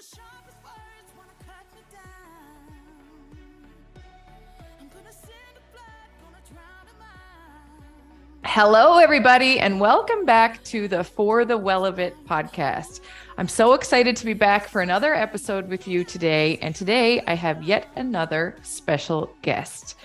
the sharpest words wanna cut me down. Hello, everybody, and welcome back to the For the Well of It podcast. I'm so excited to be back for another episode with you today. And today I have yet another special guest.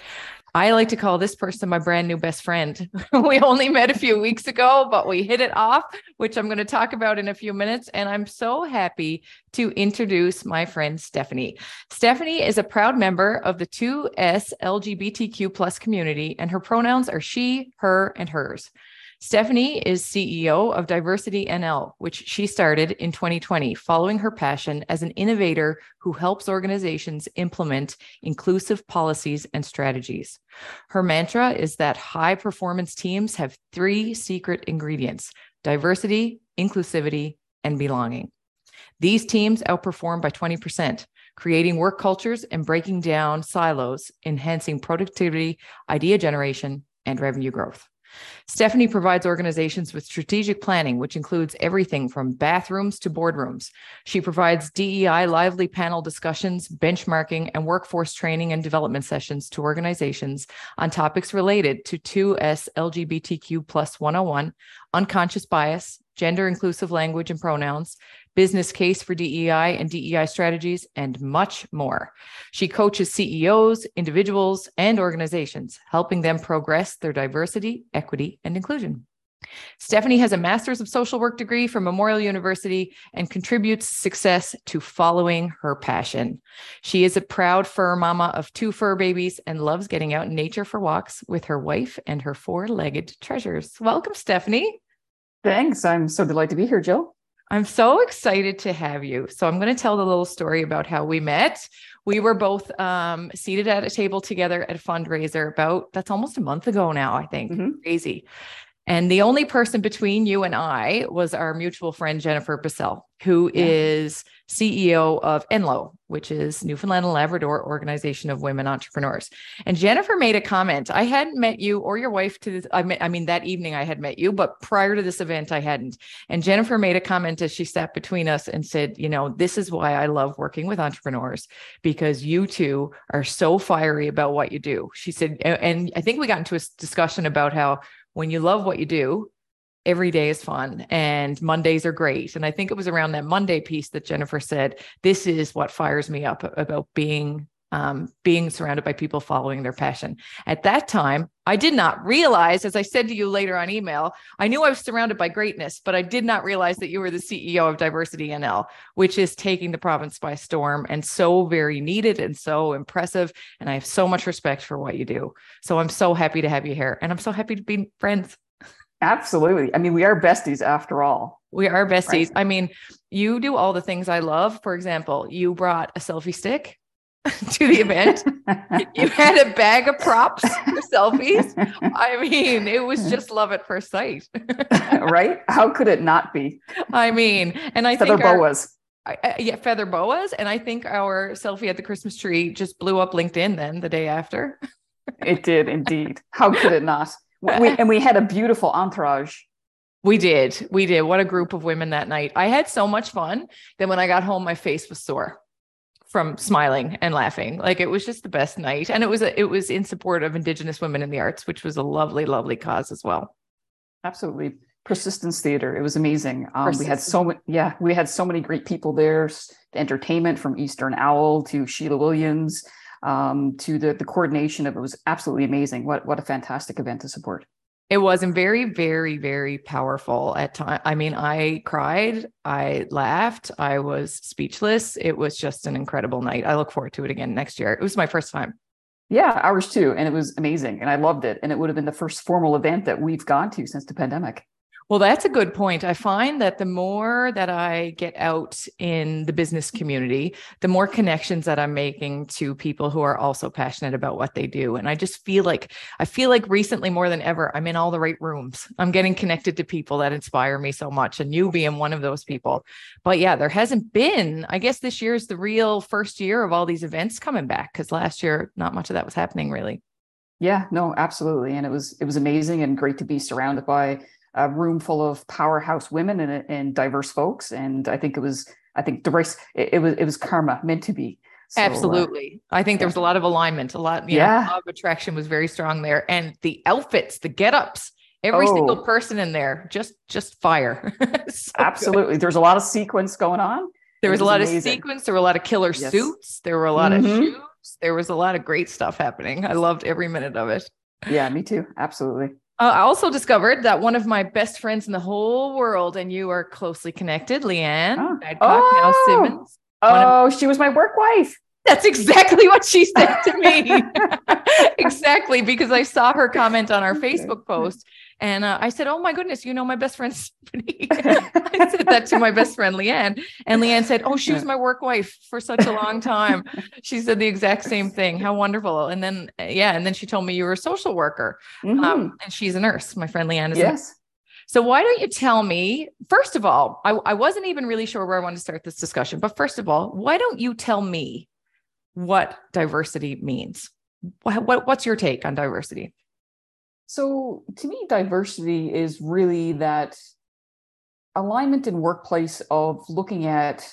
I like to call this person my brand new best friend. we only met a few weeks ago, but we hit it off, which I'm going to talk about in a few minutes. And I'm so happy to introduce my friend Stephanie. Stephanie is a proud member of the 2S LGBTQ plus community, and her pronouns are she, her, and hers. Stephanie is CEO of Diversity NL, which she started in 2020 following her passion as an innovator who helps organizations implement inclusive policies and strategies. Her mantra is that high performance teams have three secret ingredients diversity, inclusivity, and belonging. These teams outperform by 20%, creating work cultures and breaking down silos, enhancing productivity, idea generation, and revenue growth. Stephanie provides organizations with strategic planning, which includes everything from bathrooms to boardrooms. She provides DEI lively panel discussions, benchmarking, and workforce training and development sessions to organizations on topics related to 2S LGBTQ plus 101, unconscious bias, gender inclusive language and pronouns, business case for DEI and DEI strategies, and much more. She coaches CEOs, individuals, and organizations, helping them progress their diversity, equity, and inclusion. Stephanie has a master's of social work degree from Memorial University and contributes success to following her passion. She is a proud fur mama of two fur babies and loves getting out in nature for walks with her wife and her four legged treasures. Welcome, Stephanie. Thanks. I'm so delighted to be here, Jill. I'm so excited to have you. So I'm going to tell the little story about how we met. We were both um, seated at a table together at a fundraiser about that's almost a month ago now, I think. Mhm. Crazy. And the only person between you and I was our mutual friend Jennifer Bassell, who Yeah. is CEO of NLOWE, which is Newfoundland and Labrador Organization of Women Entrepreneurs. And Jennifer made a comment. I hadn't met you or your wife to this. I, I mean, that evening I had met you, but prior to this event, I hadn't. And Jennifer made a comment as she sat between us and said, You know, this is why I love working with entrepreneurs because you two are so fiery about what you do. She said, and I think we got into a discussion about how when you love what you do, every day is fun and Mondays are great. And I think it was around that Monday piece that Jennifer said, This is what fires me up about being. Um, being surrounded by people following their passion. At that time, I did not realize, as I said to you later on email, I knew I was surrounded by greatness, but I did not realize that you were the CEO of Diversity NL, which is taking the province by storm and so very needed and so impressive. And I have so much respect for what you do. So I'm so happy to have you here. And I'm so happy to be friends. Absolutely. I mean, we are besties after all. We are besties. Right. I mean, you do all the things I love. For example, you brought a selfie stick to the event. you had a bag of props for selfies. I mean, it was just love at first sight. right? How could it not be? I mean, and I Feather think our, boas. I- I- yeah, feather boas, and I think our selfie at the Christmas tree just blew up LinkedIn. Then the day after, It did indeed. How could it not? We, and we had a beautiful entourage. we did, we did. What a group of women that night! I had so much fun. Then when I got home, my face was sore from smiling and laughing. Like it was just the best night, and it was a, it was in support of Indigenous women in the arts, which was a lovely, lovely cause as well. Absolutely. Persistence Theater. It was amazing. Um, we had so many, yeah, we had so many great people there. The entertainment from Eastern Owl to Sheila Williams um, to the the coordination of it was absolutely amazing. What what a fantastic event to support. It was and very, very, very powerful at time. I mean, I cried, I laughed, I was speechless. It was just an incredible night. I look forward to it again next year. It was my first time. Yeah, ours too. And it was amazing. And I loved it. And it would have been the first formal event that we've gone to since the pandemic. Well, that's a good point. I find that the more that I get out in the business community, the more connections that I'm making to people who are also passionate about what they do. And I just feel like I feel like recently more than ever, I'm in all the right rooms. I'm getting connected to people that inspire me so much, and you being one of those people. But yeah, there hasn't been, I guess this year is the real first year of all these events coming back because last year, not much of that was happening really. Yeah, no, absolutely. And it was it was amazing and great to be surrounded by a room full of powerhouse women and, and diverse folks. And I think it was I think the race it, it was it was karma meant to be. So, uh, Absolutely. I think there was a lot of alignment, a lot, Yeah. know, law of attraction was very strong there. And the outfits, the get-ups, every single Oh. person in there, just just fire. So absolutely. There's a lot of sequence going on. There It was a was lot of sequence, there were a lot of killer Yes. suits, there were a lot Mhm. of shoes, there was a lot of great stuff happening. I loved every minute of it. Yeah, me too. Absolutely. Uh, I also discovered that one of my best friends in the whole world, and you are closely connected, Leanne Oh. Badcock, now Oh. Simmons. One of- Oh, she was my work wife. That's exactly what she said to me. exactly, because I saw her comment on our Facebook post, and uh, I said, "Oh my goodness, you know my best friend Stephanie." I said that to my best friend Leanne, and Leanne said, "Oh, she was my work wife for such a long time." She said the exact same thing. How wonderful! And then, uh, yeah, and then she told me you were a social worker, Mhm. um, and she's a nurse. My friend Leanne is. yes. So why don't you tell me, first of all, I, I wasn't even really sure where I wanted to start this discussion, but first of all, why don't you tell me what diversity means? What, what what's your take on diversity? So to me, diversity is really that alignment in workplace of looking at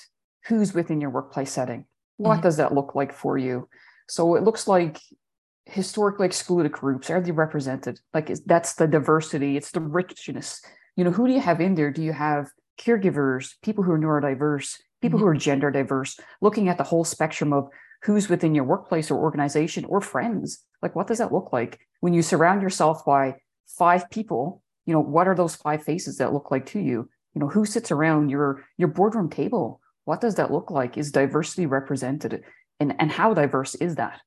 who's within your workplace setting. What Mhm. does that look like for you? So it looks like historically excluded groups are they represented? Like is, that's the diversity, it's the richness. You know, who do you have in there? Do you have caregivers, people who are neurodiverse, people who are gender diverse, looking at the whole spectrum of who's within your workplace or organization or friends? Like, what does that look like when you surround yourself by five people? You know, what are those five faces that look like to you? You know, who sits around your your boardroom table? What does that look like? Is diversity represented? And and how diverse is that?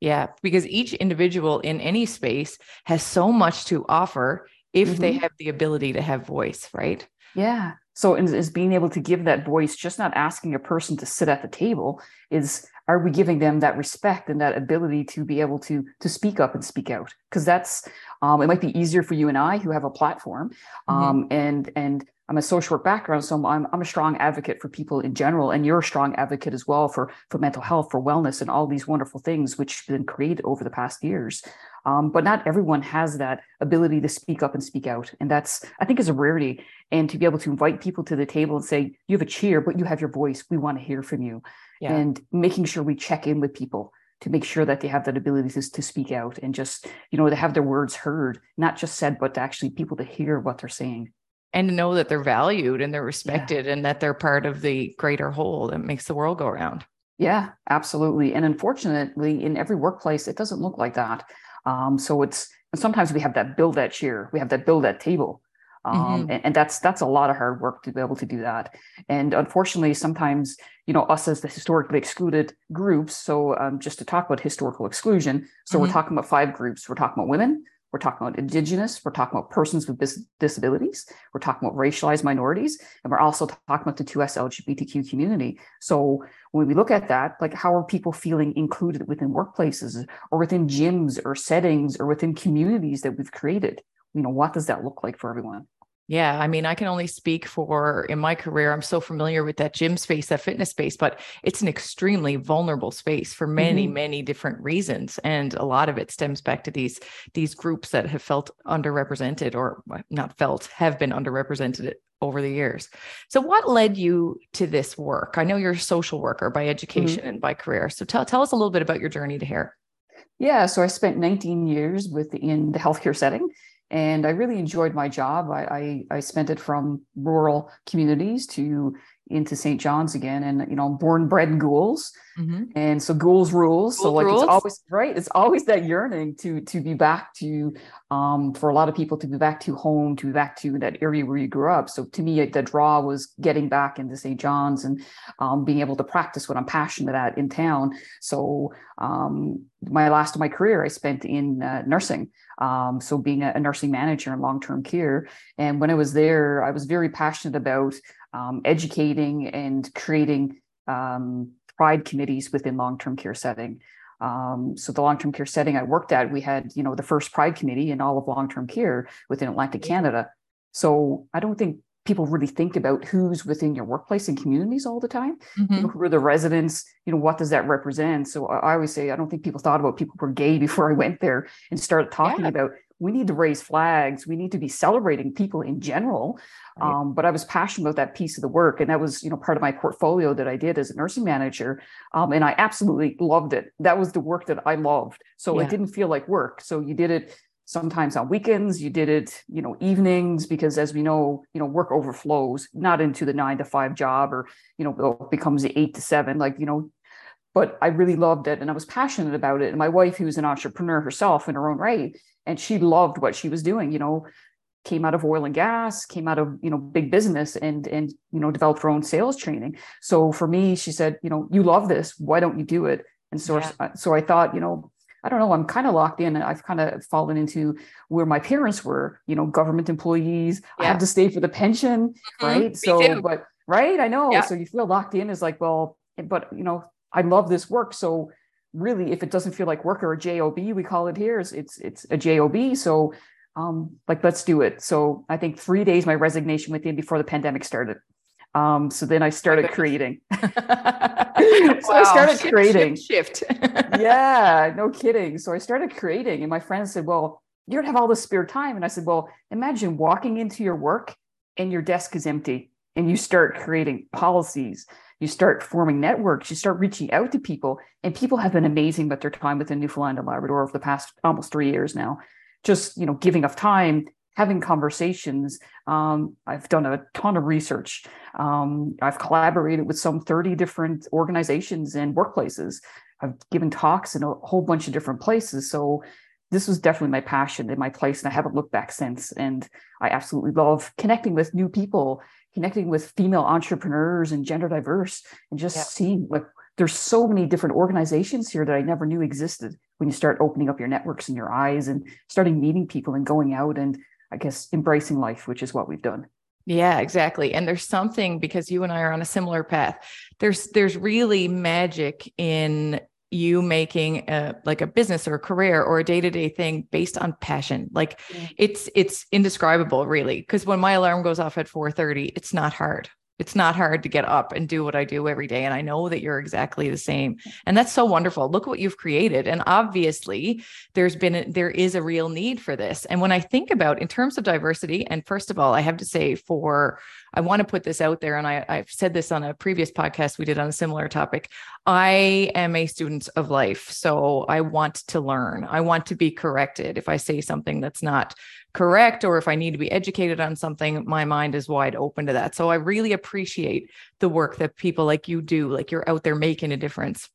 Yeah, because each individual in any space has so much to offer if they Mhm. have the ability to have voice, right? Yeah. So is, is being able to give that voice, just not asking a person to sit at the table, is are we giving them that respect and that ability to be able to to speak up and speak out? Because that's um, it might be easier for you and I who have a platform, Mhm. um, and and I'm a social work background, so I'm I'm a strong advocate for people in general, and you're a strong advocate as well for for mental health, for wellness, and all these wonderful things which have been created over the past years. Um, but not everyone has that ability to speak up and speak out, and that's I think is a rarity. And to be able to invite people to the table and say, "You have a cheer, but you have your voice. We want to hear from you," Yeah. and making sure we check in with people to make sure that they have that ability to, to speak out and just you know to have their words heard, not just said, but to actually people to hear what they're saying. and to know that they're valued and they're respected and that they're part of the greater whole that makes the world go around. Yeah, absolutely. And unfortunately, in every workplace, it doesn't look like that. Um, so it's and sometimes we have that build that chair, we have that build that table. Um, and, and that's that's a lot of hard work to be able to do that. And unfortunately, sometimes you know us as the historically excluded groups. So um, just to talk about historical exclusion, so we're Mhm. talking about five groups. We're talking about women. We're talking about indigenous. We're talking about persons with dis- disabilities. We're talking about racialized minorities, and we're also talking about the 2S LGBTQ community. So when we look at that, like how are people feeling included within workplaces or within gyms or settings or within communities that we've created? You know, what does that look like for everyone? Yeah, I mean, I can only speak for in my career. I'm so familiar with that gym space, that fitness space, but it's an extremely vulnerable space for many, Mhm. many different reasons, and a lot of it stems back to these these groups that have felt underrepresented, or not felt, have been underrepresented over the years. So, what led you to this work? I know you're a social worker by education and by career. So, tell tell us a little bit about your journey to here. Yeah, so I spent 19 years within the healthcare setting, and I really enjoyed my job. I, I, I spent it from rural communities to into St. John's again, and you know, I'm born, bred in Goulds, and so Goulds rules. so like rules. it's always right. It's always that yearning to to be back to, um, for a lot of people to be back to home, to be back to that area where you grew up. So to me, the draw was getting back into St. John's and um, being able to practice what I'm passionate at in town. So um, my last of my career, I spent in uh, nursing. Um, so being a, a nursing manager in long-term care. And when I was there, I was very passionate about um, educating and creating um, pride committees within long-term care setting. Um, so the long-term care setting I worked at, we had, you know, the first pride committee in all of long-term care within Atlantic Canada. So I don't think people really think about who's within your workplace and communities all the time Mm-hmm. you know, who are the residents, you know, what does that represent? So I I always say, I don't think people thought about people were gay before I went there and started talking Yeah. about we need to raise flags. We need to be celebrating people in general. Right. Um, but I was passionate about that piece of the work, and that was you know part of my portfolio that I did as a nursing manager. Um, and I absolutely loved it. That was the work that I loved. So Yeah. it didn't feel like work. So you did it sometimes on weekends you did it you know evenings because as we know you know work overflows not into the nine to five job or you know it becomes the eight to seven like you know but i really loved it and i was passionate about it and my wife who's an entrepreneur herself in her own right and she loved what she was doing you know came out of oil and gas came out of you know big business and and you know developed her own sales training so for me she said you know you love this why don't you do it and so Yeah. so i thought you know I don't know. I'm kind of locked in. I've kind of fallen into where my parents were, you know, government employees. I have to stay for the pension, Mhm, right? me So, too. but right, I know. Yeah. So you feel locked in is like, well, but you know, I love this work. So really, if it doesn't feel like work or a job, we call it here, it's it's, it's a job. So, um, like let's do it. So I think three days my resignation within before the pandemic started. Um, so then I started creating. so I started creating. Shift. shift. yeah, no kidding. So I started creating, and my friends said, Well, you're gonna have all this spare time. And I said, Well, imagine walking into your work and your desk is empty, and you start creating policies, you start forming networks, you start reaching out to people, and people have been amazing with their time within Newfoundland and Labrador over the past almost three years now. Just you know, giving of time, having conversations. Um, I've done a ton of research. Um, I've collaborated with some 30 different organizations and workplaces. I've given talks in a whole bunch of different places. So this was definitely my passion and my place, and I haven't looked back since. And I absolutely love connecting with new people, connecting with female entrepreneurs and gender diverse, and just Yeah. seeing like there's so many different organizations here that I never knew existed when you start opening up your networks and your eyes and starting meeting people and going out and I guess embracing life, which is what we've done. Yeah, exactly. And there's something because you and I are on a similar path. There's there's really magic in you making a like a business or a career or a day-to-day thing based on passion. Like Yeah. it's it's indescribable really because when my alarm goes off at 4:30, it's not hard. It's not hard to get up and do what I do every day and I know that you're exactly the same. And that's so wonderful. Look what you've created and obviously there's been there is a real need for this. And when I think about in terms of diversity and first of all, I have to say for I want to put this out there, and I, I've said this on a previous podcast we did on a similar topic. I am a student of life. So I want to learn. I want to be corrected. If I say something that's not correct, or if I need to be educated on something, my mind is wide open to that. So I really appreciate the work that people like you do, like you're out there making a difference.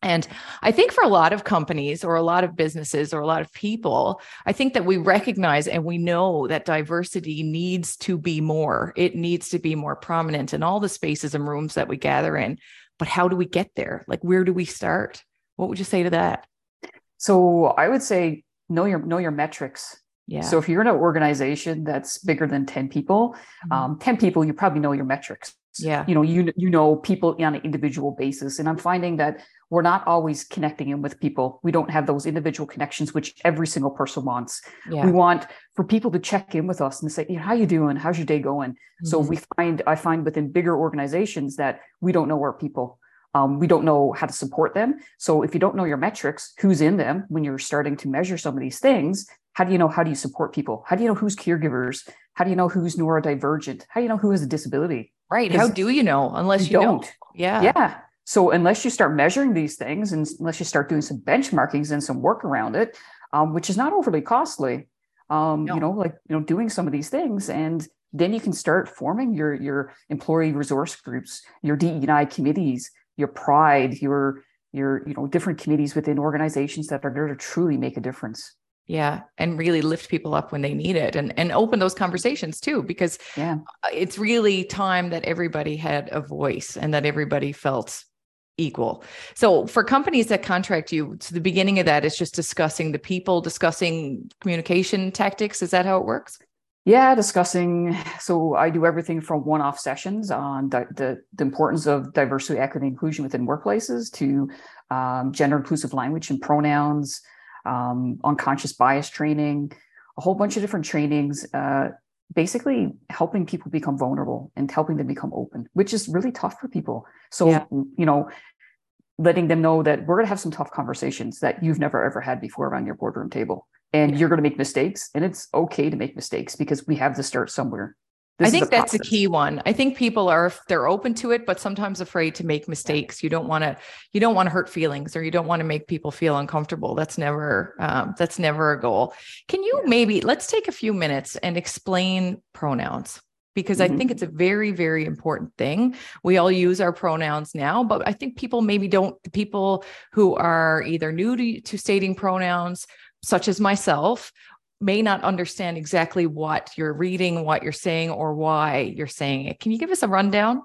And I think for a lot of companies or a lot of businesses or a lot of people, I think that we recognize and we know that diversity needs to be more. It needs to be more prominent in all the spaces and rooms that we gather in. But how do we get there? Like, where do we start? What would you say to that? So I would say know your know your metrics. Yeah. So if you're in an organization that's bigger than 10 people, Mhm. um, 10 people, you probably know your metrics. yeah. You know, you you know people on an individual basis. And I'm finding that we're not always connecting in with people. We don't have those individual connections, which every single person wants. Yeah. We want for people to check in with us and say, "Yeah, how you doing? How's your day going? So Mhm. we find I find within bigger organizations that we don't know our people. Um, we don't know how to support them. So if you don't know your metrics, who's in them when you're starting to measure some of these things, how do you know how do you support people? How do you know who's caregivers? How do you know who's neurodivergent? How do you know who has a disability? right. How do you know unless you you, don't. don't? Yeah. Yeah. So unless you start measuring these things and unless you start doing some benchmarkings and some work around it, um, which is not overly costly, um, No. you know, like you know, doing some of these things, and then you can start forming your your employee resource groups, your DEI committees, your pride, your your you know different committees within organizations that are there to truly make a difference. Yeah. And really lift people up when they need it and, and open those conversations too, because Yeah. it's really time that everybody had a voice and that everybody felt equal. So for companies that contract you, so the beginning of that is just discussing the people, discussing communication tactics. Is that how it works? Yeah, discussing. So I do everything from one-off sessions on di- the the importance of diversity, equity, inclusion within workplaces to um, gender inclusive language and pronouns, um, unconscious bias training, a whole bunch of different trainings. Uh, basically, helping people become vulnerable and helping them become open, which is really tough for people. So Yeah. you know, letting them know that we're going to have some tough conversations that you've never ever had before around your boardroom table and Yeah. you're going to make mistakes and it's okay to make mistakes because we have to start somewhere This I think a that's process. key one. I think people are they're open to it, but sometimes afraid to make mistakes. You don't want to you don't want to hurt feelings or you don't want to make people feel uncomfortable. That's never um, that's never a goal. Can you Yeah. maybe let's take a few minutes and explain pronouns because I Mhm. think it's a very very important thing. We all use our pronouns now, but I think people maybe don't the people who are either new to, to stating pronouns such as myself may not understand exactly what you're reading, what you're saying, or why you're saying it. Can you give us a rundown?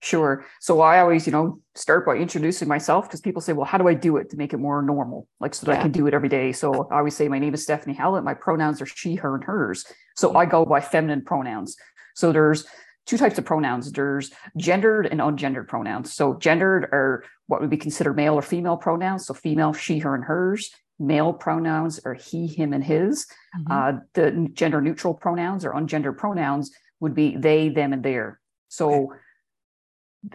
Sure. So I always, you know, start by introducing myself because people say, well, how do I do it to make it more normal? Like so that Yeah. I can do it every day. So I always say, my name is Stephanie Hallett. My pronouns are she, her, and hers. So Yeah. I go by feminine pronouns. So there's two types of pronouns. There's gendered and ungendered pronouns. So gendered are what would be considered male or female pronouns. So female, she, her, and hers. Male pronouns are he, him, and his. Mm-hmm. Uh, the gender neutral pronouns or ungendered pronouns would be they, them, and their. So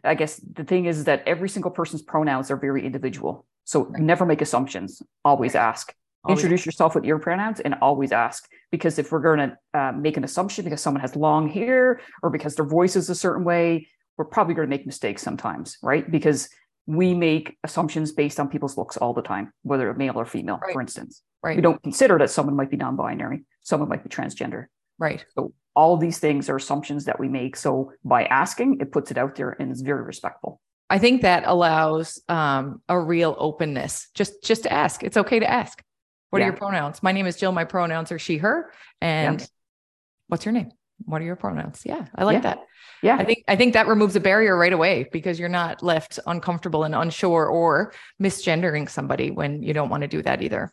I guess the thing is that every single person's pronouns are very individual. So Right. never make assumptions. Always ask. Always Introduce yourself with your pronouns and always ask. Because if we're going to uh, make an assumption because someone has long hair or because their voice is a certain way, we're probably going to make mistakes sometimes, right? Because we make assumptions based on people's looks all the time, whether male or female, Right. for instance right. we don't consider that someone might be non-binary someone might be transgender right. so all these things are assumptions that we make so by asking it puts it out there and is very respectful I think that allows um, a real openness. Just just to ask. It's okay to ask. What Yeah. are your pronouns? My name is Jill. My pronouns are she, her. And Yeah. what's your name? What are your pronouns? Yeah, I like Yeah. that. yeah I think I think that removes a barrier right away because you're not left uncomfortable and unsure or misgendering somebody when you don't want to do that either.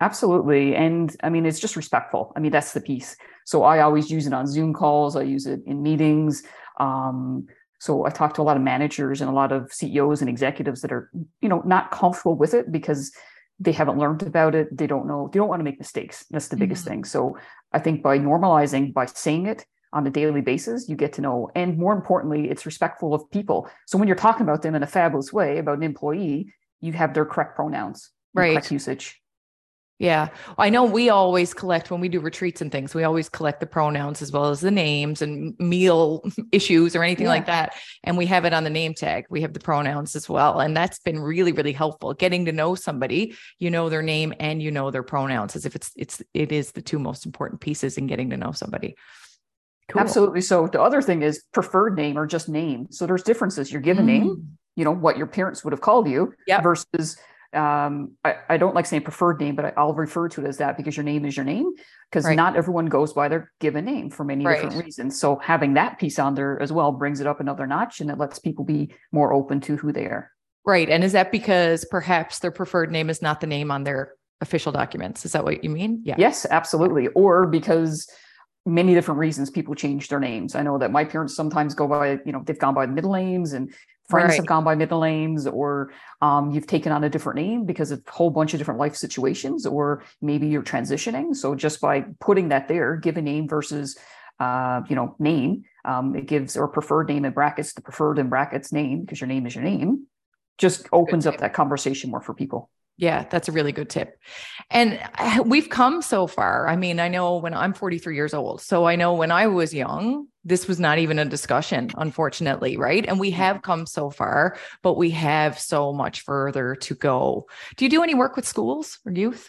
absolutely and i mean it's just respectful i mean that's the piece so i always use it on zoom calls i use it in meetings um, so i talk to a lot of managers and a lot of ceos and executives that are you know not comfortable with it because they haven't learned about it they don't know they don't want to make mistakes that's the biggest Mhm. thing so i think by normalizing by saying it on a daily basis you get to know and more importantly it's respectful of people so when you're talking about them in a fabulous way about an employee you have their correct pronouns Right. correct usage Yeah. I know we always collect when we do retreats and things, we always collect the pronouns as well as the names and meal issues or anything like that. And we have it on the name tag. We have the pronouns as well. And that's been really, really helpful. Getting to know somebody, you know their name and you know their pronouns as if it's it's it is the two most important pieces in getting to know somebody. Cool. Absolutely. So the other thing is preferred name or just name. So there's differences. Your given name, Mm. you know, what your parents would have called you Yep. versus um, I, I don't like saying preferred name, but I, I'll refer to it as that because your name is your name. Because Right. not everyone goes by their given name for many Right. different reasons. So having that piece on there as well brings it up another notch and it lets people be more open to who they are. Right. And is that because perhaps their preferred name is not the name on their official documents? Is that what you mean? Yeah. Yes, absolutely. Or because many different reasons people change their names. I know that my parents sometimes go by, you know, they've gone by the middle names and friends Right. have gone by middle names, or um, you've taken on a different name because of a whole bunch of different life situations, or maybe you're transitioning. So just by putting that there, give a name versus uh, you know, name, um, it gives or preferred name in brackets, the preferred in brackets name, because your name is your name, just opens up that conversation more for people. Yeah, that's a really good tip. And uh, we've come so far. I mean, I know when I'm 43 years old. So I know when I was young, this was not even a discussion, unfortunately. Right. And we have come so far, but we have so much further to go. Do you do any work with schools or youth?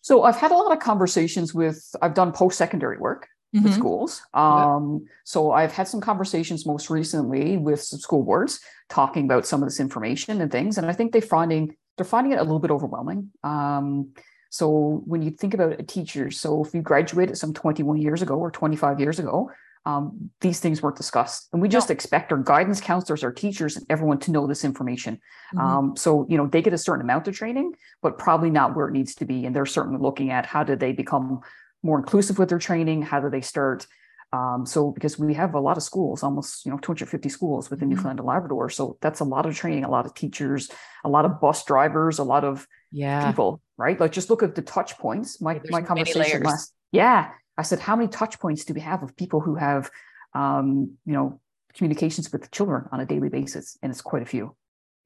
So I've had a lot of conversations with, I've done post-secondary work. with Mhm. schools. Yeah. Um, so I've had some conversations most recently with some school boards talking about some of this information and things, and I think they're finding they're finding it a little bit overwhelming. Um, so when you think about a teacher, so if you graduated some 21 years ago or 25 years ago, um, these things weren't discussed, and we just No. expect our guidance counselors, our teachers, and everyone to know this information. Mhm. Um, so you know they get a certain amount of training, but probably not where it needs to be. And they're certainly looking at how do they become more inclusive with their training? How do they start? Um, so because we have a lot of schools, almost you know 250 schools within Mhm. Newfoundland and Labrador, so that's a lot of training, a lot of teachers, a lot of bus drivers, a lot of yeah. people, right? Like just look at the touch points. My there's my conversation last, yeah, I said, how many touch points do we have of people who have, um, you know, communications with children on a daily basis? And it's quite a few.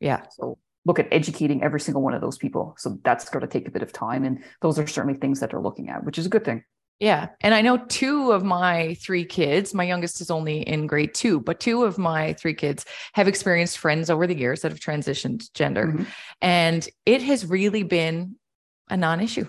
Yeah. So look at educating every single one of those people. So that's going to take a bit of time. And those are certainly things that they're looking at, which is a good thing. Yeah. And I know two of my three kids, my youngest is only in grade two, but two of my three kids have experienced friends over the years that have transitioned gender. Mhm. And it has really been a non-issue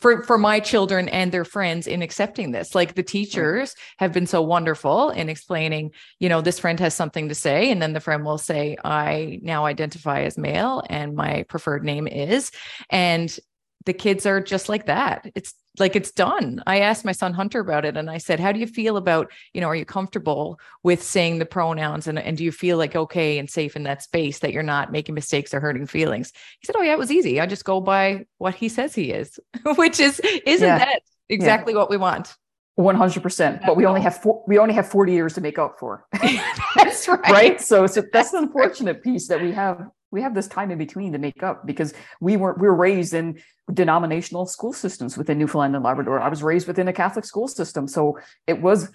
for for my children and their friends in accepting this. Like the teachers have been so wonderful in explaining you know this friend has something to say and then the friend will say i now identify as male and my preferred name is and the kids are just like that. It's like it's done. I asked my son hunter about it and i said how do you feel about you know are you comfortable with saying the pronouns and, and do you feel like okay and safe in that space that you're not making mistakes or hurting feelings? He said oh yeah it was easy. I just go by what he says he is which is isn't Yeah. that exactly what we want? 100%. But we only have four, we only have 40 years to make up for. that's right. Right? So so that's the unfortunate piece that we have we have this time in between to make up because we were we were raised in denominational school systems within newfoundland and labrador. I was raised within a catholic school system. So it was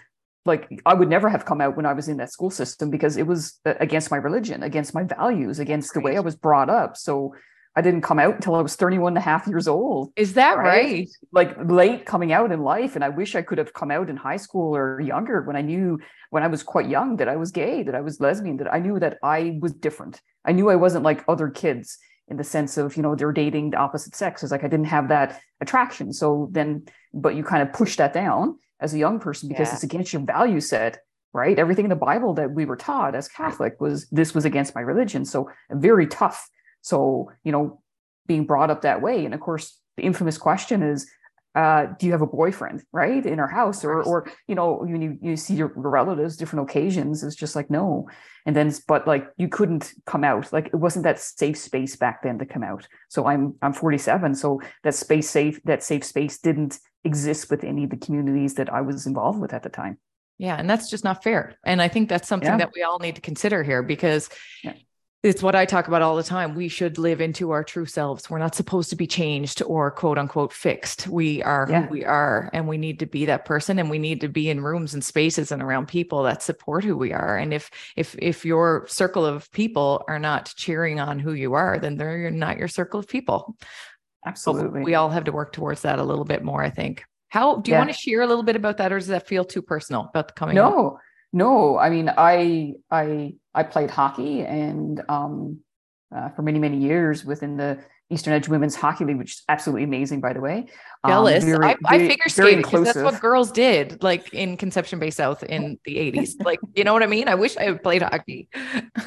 like i would never have come out when i was in that school system because it was uh, against my religion against my values against the way i was brought up. So i didn't come out until i was 31 and a half years old. Is that Right? right? Like late coming out in life. And i wish i could have come out in high school or younger when i knew when i was quite young that i was gay that i was lesbian that i knew that i was different i knew i wasn't like other kids in the sense of you know they're dating the opposite sex. It's like i didn't have that attraction. So then but you kind of push that down as a young person because Yeah. it's against your value set right? Everything in the bible that we were taught as catholic was this was against my religion. So very tough. So you know being brought up that way. And of course the infamous question is uh, do you have a boyfriend right in our house? Or or you know when you, you see your relatives different occasions it's just like no. And then but like you couldn't come out. Like it wasn't that safe space back then to come out. So i'm i'm 47 so that space safe that safe space didn't exist with any of the communities that i was involved with at the time. Yeah, and that's just not fair. And I think that's something Yeah. that we all need to consider here because Yeah. It's what I talk about all the time. We should live into our true selves. We're not supposed to be changed or quote unquote fixed. We are Yeah. who we are and we need to be that person and we need to be in rooms and spaces and around people that support who we are. And if if if your circle of people are not cheering on who you are, then they're not your circle of people. Absolutely we all have to work towards that a little bit more, I think. How do you Yeah. want to share a little bit about that or does that feel too personal about the coming no no i mean i i i played hockey and um uh, for many many years within the eastern edge women's hockey league which is absolutely amazing by the way Um, very- I, I very- figure skating because that's what girls did, like in Conception Bay South in the 80s. Like, you know what I mean? I wish I had played hockey.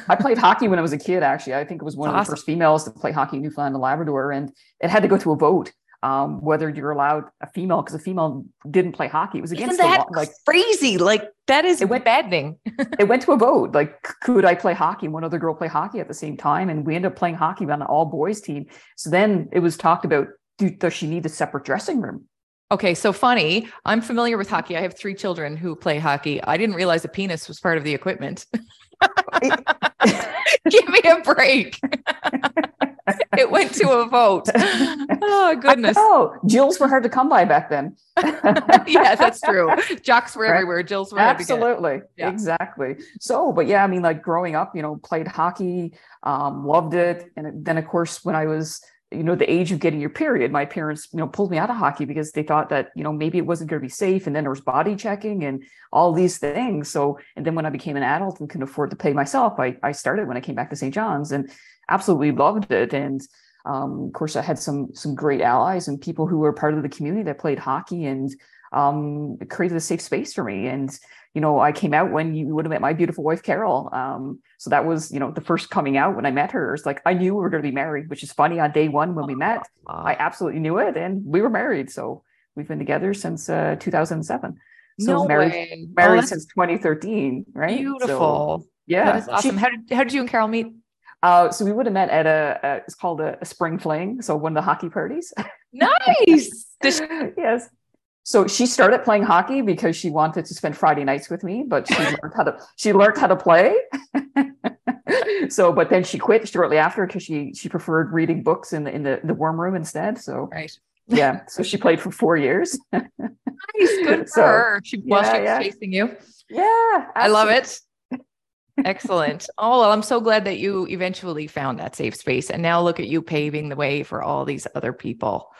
I played hockey when I was a kid. Actually, I think it was one of the first females to play hockey in Newfoundland and Labrador, and it had to go to a vote um, whether you're allowed a female because a female didn't play hockey. It was Isn't against the that law. Like crazy? Like that is It went- maddening. it went to a vote. Like, could I play hockey? And one other girl play hockey at the same time, and we ended up playing hockey on an all boys team. So then it was talked about: do, does she need a separate dressing room? Okay, so funny. I'm familiar with hockey. I have three children who play hockey. I didn't realize a penis was part of the equipment. Give me a break. it went to a vote. Oh goodness. Oh, Jills were hard to come by back then. yeah, that's true. Jocks were Right. everywhere. Jill's were hard to get. Absolutely. Yeah. Exactly. So, but yeah, I mean, like growing up, you know, played hockey, um, loved it. And then, of course, when I was, you know, the age of getting your period, my parents, you know, pulled me out of hockey because they thought that, you know, maybe it wasn't going to be safe. And then there was body checking and all these things. So, and then when I became an adult and could afford to pay myself, I, I started when I came back to St. John's and absolutely loved it. And, um, of course, I had some some great allies and people who were part of the community that played hockey and um, created a safe space for me. And you know, I came out when you would have met my beautiful wife, Carol. Um, so that was, you know, the first coming out when I met her. It's like I knew we were going to be married, which is funny. On day one when we met, I absolutely knew it, and we were married. So we've been together since uh, 2007. So no married, way. Oh, married that's since 2013, right? So, beautiful. yeah, That is She- awesome. how did how did you and Carol meet? Uh, so we would have met at a, a it's called a, a spring fling. So one of the hockey parties. Nice. Yes. So she started playing hockey because she wanted to spend Friday nights with me, but she learned how to she learned how to play. so, but then she quit shortly after because she she preferred reading books in the in the, the warm room instead. So right. yeah, so she played for four years. Nice. Good for So, her. She while yeah, she was yeah. chasing you. Yeah, I love it. Excellent. Oh, well, I'm so glad that you eventually found that safe space. And now look at you paving the way for all these other people.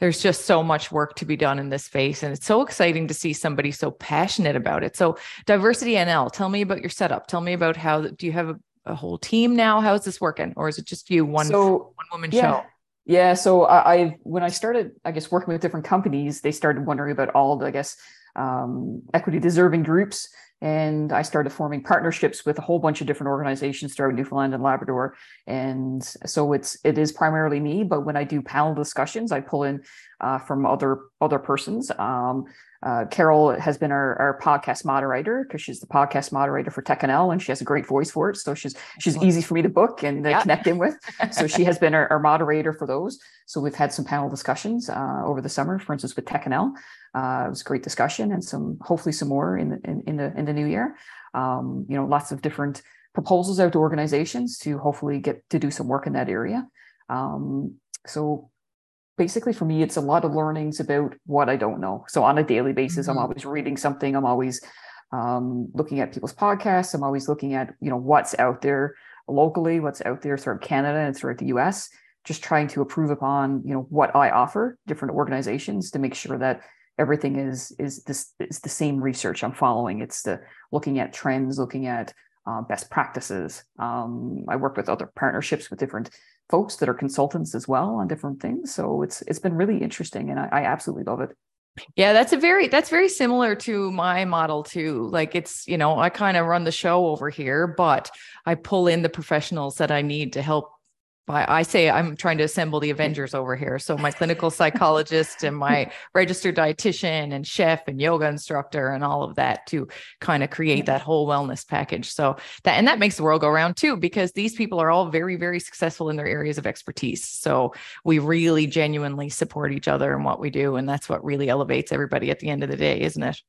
There's just so much work to be done in this space. And it's so exciting to see somebody so passionate about it. So, Diversity NL, tell me about your setup. Tell me about how do you have a, a whole team now? How's this working? Or is it just you, one, so, one woman yeah. show? Yeah. So I, I, when I started, I guess working with different companies, they started wondering about all the, I guess, um, equity deserving groups and I started forming partnerships with a whole bunch of different organizations throughout Newfoundland and Labrador. And so it's it is primarily me, but when I do panel discussions, I pull in uh, from other other persons. Um, uh, Carol has been our, our podcast moderator because she's the podcast moderator for TechNL and she has a great voice for it. So she's she's easy for me to book and uh, yeah. connect in with. So she has been our, our, moderator for those. So we've had some panel discussions uh, over the summer, for instance, with TechNL. Uh, it was a great discussion and some hopefully some more in the in, in the in the new year. Um, you know, lots of different proposals out to organizations to hopefully get to do some work in that area. Um, so basically for me, it's a lot of learnings about what I don't know. So on a daily basis, mm-hmm. I'm always reading something. I'm always um, looking at people's podcasts. I'm always looking at you know what's out there locally, what's out there throughout Canada and throughout the U.S. Just trying to improve upon you know what I offer different organizations to make sure that everything is is this is the same research I'm following. It's the looking at trends, looking at uh, best practices. Um, I work with other partnerships with different folks that are consultants as well on different things. So it's it's been really interesting, and I, I absolutely love it. Yeah, that's a very that's very similar to my model too. Like it's, you know, I kind of run the show over here, but I pull in the professionals that I need to help I say I'm trying to assemble the Avengers over here. So my clinical psychologist and my registered dietitian and chef and yoga instructor and all of that to kind of create that whole wellness package. So that and that makes the world go around too, because these people are all very, very successful in their areas of expertise. So we really genuinely support each other in what we do. And that's what really elevates everybody at the end of the day, isn't it?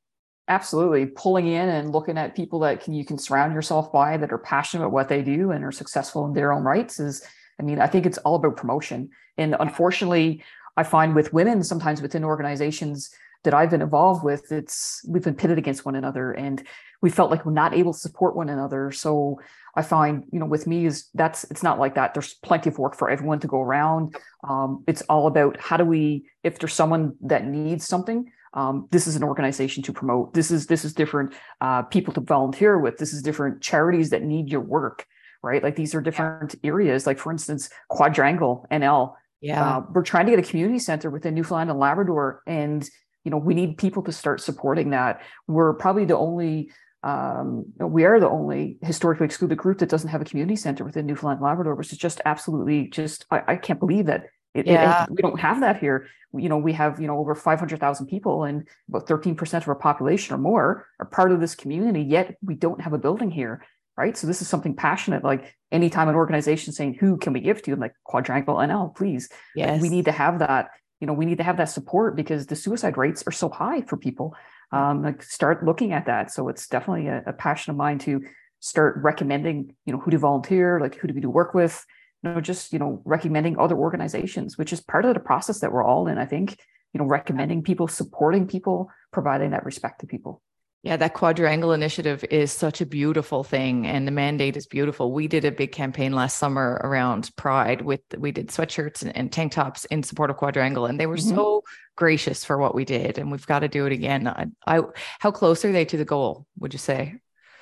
absolutely pulling in and looking at people that can you can surround yourself by that are passionate about what they do and are successful in their own rights is I mean, I think it's all about promotion. And unfortunately, I find with women, sometimes within organizations that I've been involved with, it's we've been pitted against one another and we felt like we're not able to support one another. So I find, you know, with me is that's it's not like that. There's plenty of work for everyone to go around. Um, it's all about how do we, if there's someone that needs something, um, this is an organization to promote. This is this is different uh, people to volunteer with. This is different charities that need your work right? Like these are different areas. Like for instance, Quadrangle NL. Yeah, uh, we're trying to get a community center within Newfoundland and Labrador, and you know we need people to start supporting that. We're probably the only. Um, we are the only historically excluded group that doesn't have a community center within Newfoundland and Labrador, which is just absolutely just I, I can't believe that it, yeah. It, we don't have that here. You know, we have, you know, over 500,000 people and about 13% of our population or more are part of this community, yet we don't have a building here right? So this is something passionate. Like anytime an organization saying, "Who can we give to?" I'm like Quadrangle NL, please. Yes, like, we need to have that. You know, we need to have that support because the suicide rates are so high for people. Um, like start looking at that. So it's definitely a, a passion of mine to start recommending. You know, who to volunteer, like who do we do work with. You know, just you know, recommending other organizations, which is part of the process that we're all in. I think you know, recommending people, supporting people, providing that respect to people. Yeah, that quadrangle initiative is such a beautiful thing and the mandate is beautiful. We did a big campaign last summer around pride with we did sweatshirts and, and tank tops in support of quadrangle and they were mm-hmm. so gracious for what we did and we've got to do it again. I, I, how close are they to the goal, would you say?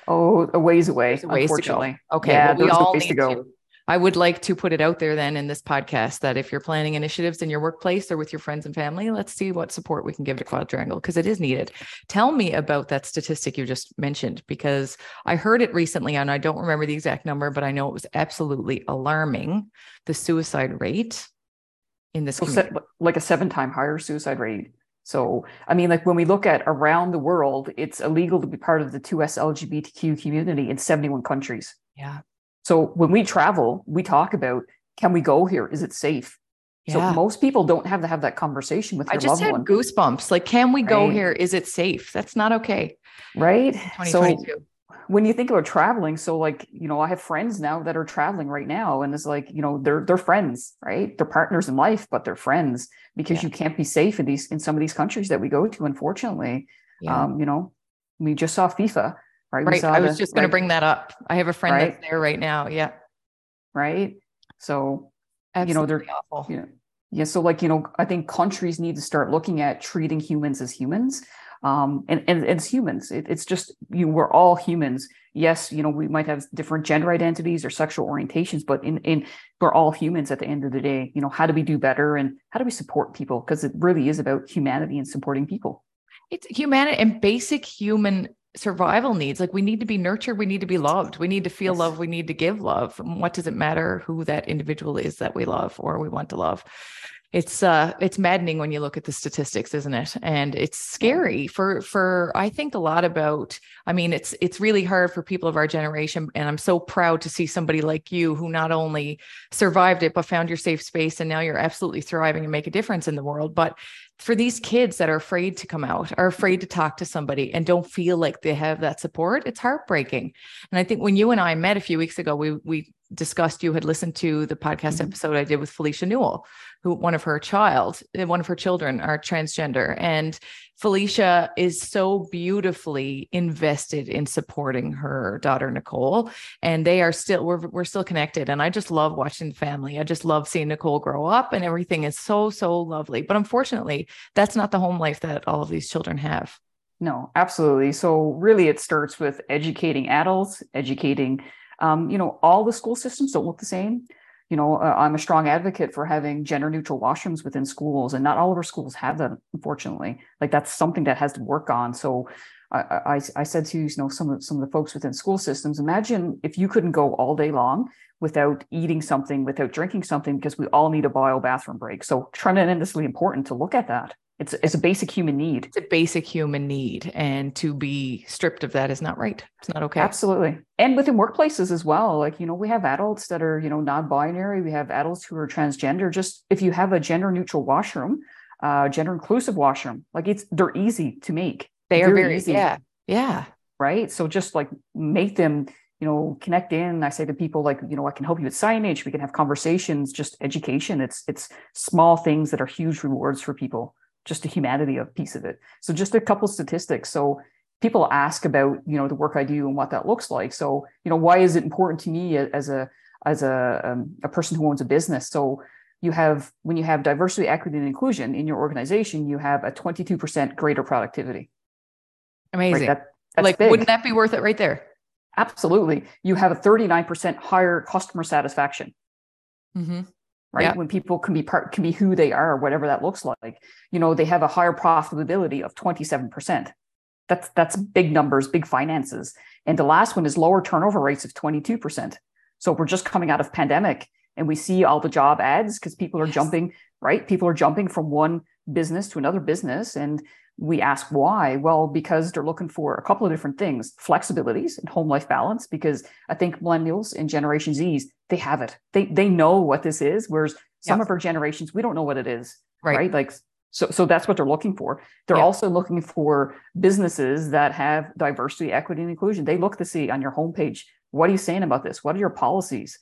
Oh, a ways away, a ways unfortunately. Okay, yeah, well, we all need to go. To. I would like to put it out there then in this podcast that if you're planning initiatives in your workplace or with your friends and family, let's see what support we can give to Quadrangle because it is needed. Tell me about that statistic you just mentioned because I heard it recently and I don't remember the exact number, but I know it was absolutely alarming the suicide rate in this so like a seven time higher suicide rate. So, I mean, like when we look at around the world, it's illegal to be part of the 2S LGBTQ community in 71 countries. Yeah. So when we travel, we talk about can we go here? Is it safe? Yeah. So most people don't have to have that conversation with their I just had one. goosebumps. Like, can we go here? Is it safe? That's not okay. Right. So when you think about traveling, so like, you know, I have friends now that are traveling right now, and it's like, you know, they're they're friends, right? They're partners in life, but they're friends because yeah. you can't be safe in these in some of these countries that we go to, unfortunately. Yeah. Um, you know, we just saw FIFA right? Right. I was the- just going to bring that up. I have a friend Right. that's there right now. Yeah. right. So You know, they're- Absolutely awful. Yeah. Yeah. So like, you know, I think countries need to start looking at treating humans as humans. Um, and, and as humans, it, it's just, you know, we're all humans. Yes, you know, we might have different gender identities or sexual orientations, but in, in we're all humans at the end of the day. You know, how do we do better and how do we support people? Because it really is about humanity and supporting people. It's humanity and basic human survival needs. Like we need to be nurtured, we need to be loved, we need to feel Yes. love, we need to give love. And what does it matter who that individual is that we love or we want to love? It's uh it's maddening when you look at the statistics, isn't it? And it's scary for for I think a lot about I mean it's it's really hard for people of our generation and I'm so proud to see somebody like you who not only survived it but found your safe space and now you're absolutely thriving and make a difference in the world but for these kids that are afraid to come out, are afraid to talk to somebody and don't feel like they have that support, it's heartbreaking. And I think when you and I met a few weeks ago, we we discussed you had listened to the podcast Mhm. episode I did with Felicia Newell, who one of her child, one of her children are transgender. And Felicia is so beautifully invested in supporting her daughter Nicole. And they are still we're we're still connected. And I just love watching family. I just love seeing Nicole grow up and everything is so, so lovely. But unfortunately, that's not the home life that all of these children have. No, absolutely. So really, it starts with educating adults, educating, um, you know, all the school systems don't look the same. You know, uh, I'm a strong advocate for having gender neutral washrooms within schools, and not all of our schools have that, unfortunately. Like that's something that has to work on. So I, I, I said to you know some of some of the folks within school systems, imagine if you couldn't go all day long without eating something, without drinking something, because we all need a bio bathroom break. So tremendously important to look at that. It's it's a basic human need. It's a basic human need. And to be stripped of that is not right. It's not okay. Absolutely. And within workplaces as well. Like, you know, we have adults that are, you know, non-binary. We have adults who are transgender. Just if you have a gender neutral washroom, uh, gender inclusive washroom, like it's they're easy to make. They are very very, easy. yeah. Yeah. Right. So just like make them, you know, connect in. I say to people like, you know, I can help you with signage. We can have conversations, just education. It's it's small things that are huge rewards for people, just the humanity of piece of it. So just a couple statistics. So people ask about you know the work I do and what that looks like. So you know why is it important to me as a as a um, a person who owns a business? So you have when you have diversity, equity, and inclusion in your organization, you have a 22% greater productivity. Right? Amazing. That, that's like, big. wouldn't that be worth it right there? Absolutely. You have a 39% higher customer satisfaction. Mm-hmm. Right? Yeah. when people can be part can be who they are whatever that looks like you know they have a higher profitability of 27% that's that's big numbers big finances. And the last one is lower turnover rates of 22% so we're just coming out of pandemic and we see all the job ads because people are Yes. jumping right? People are jumping from one business to another business. And we ask why? Well because they're looking for a couple of different things flexibilities and home life balance because i think millennials and generation z's they have it they they know what this is whereas some Yeah. of our generations we don't know what it is Right. right, like so so that's what they're looking for they're Yeah. also looking for businesses that have diversity equity and inclusion they look to see on your homepage what are you saying about this what are your policies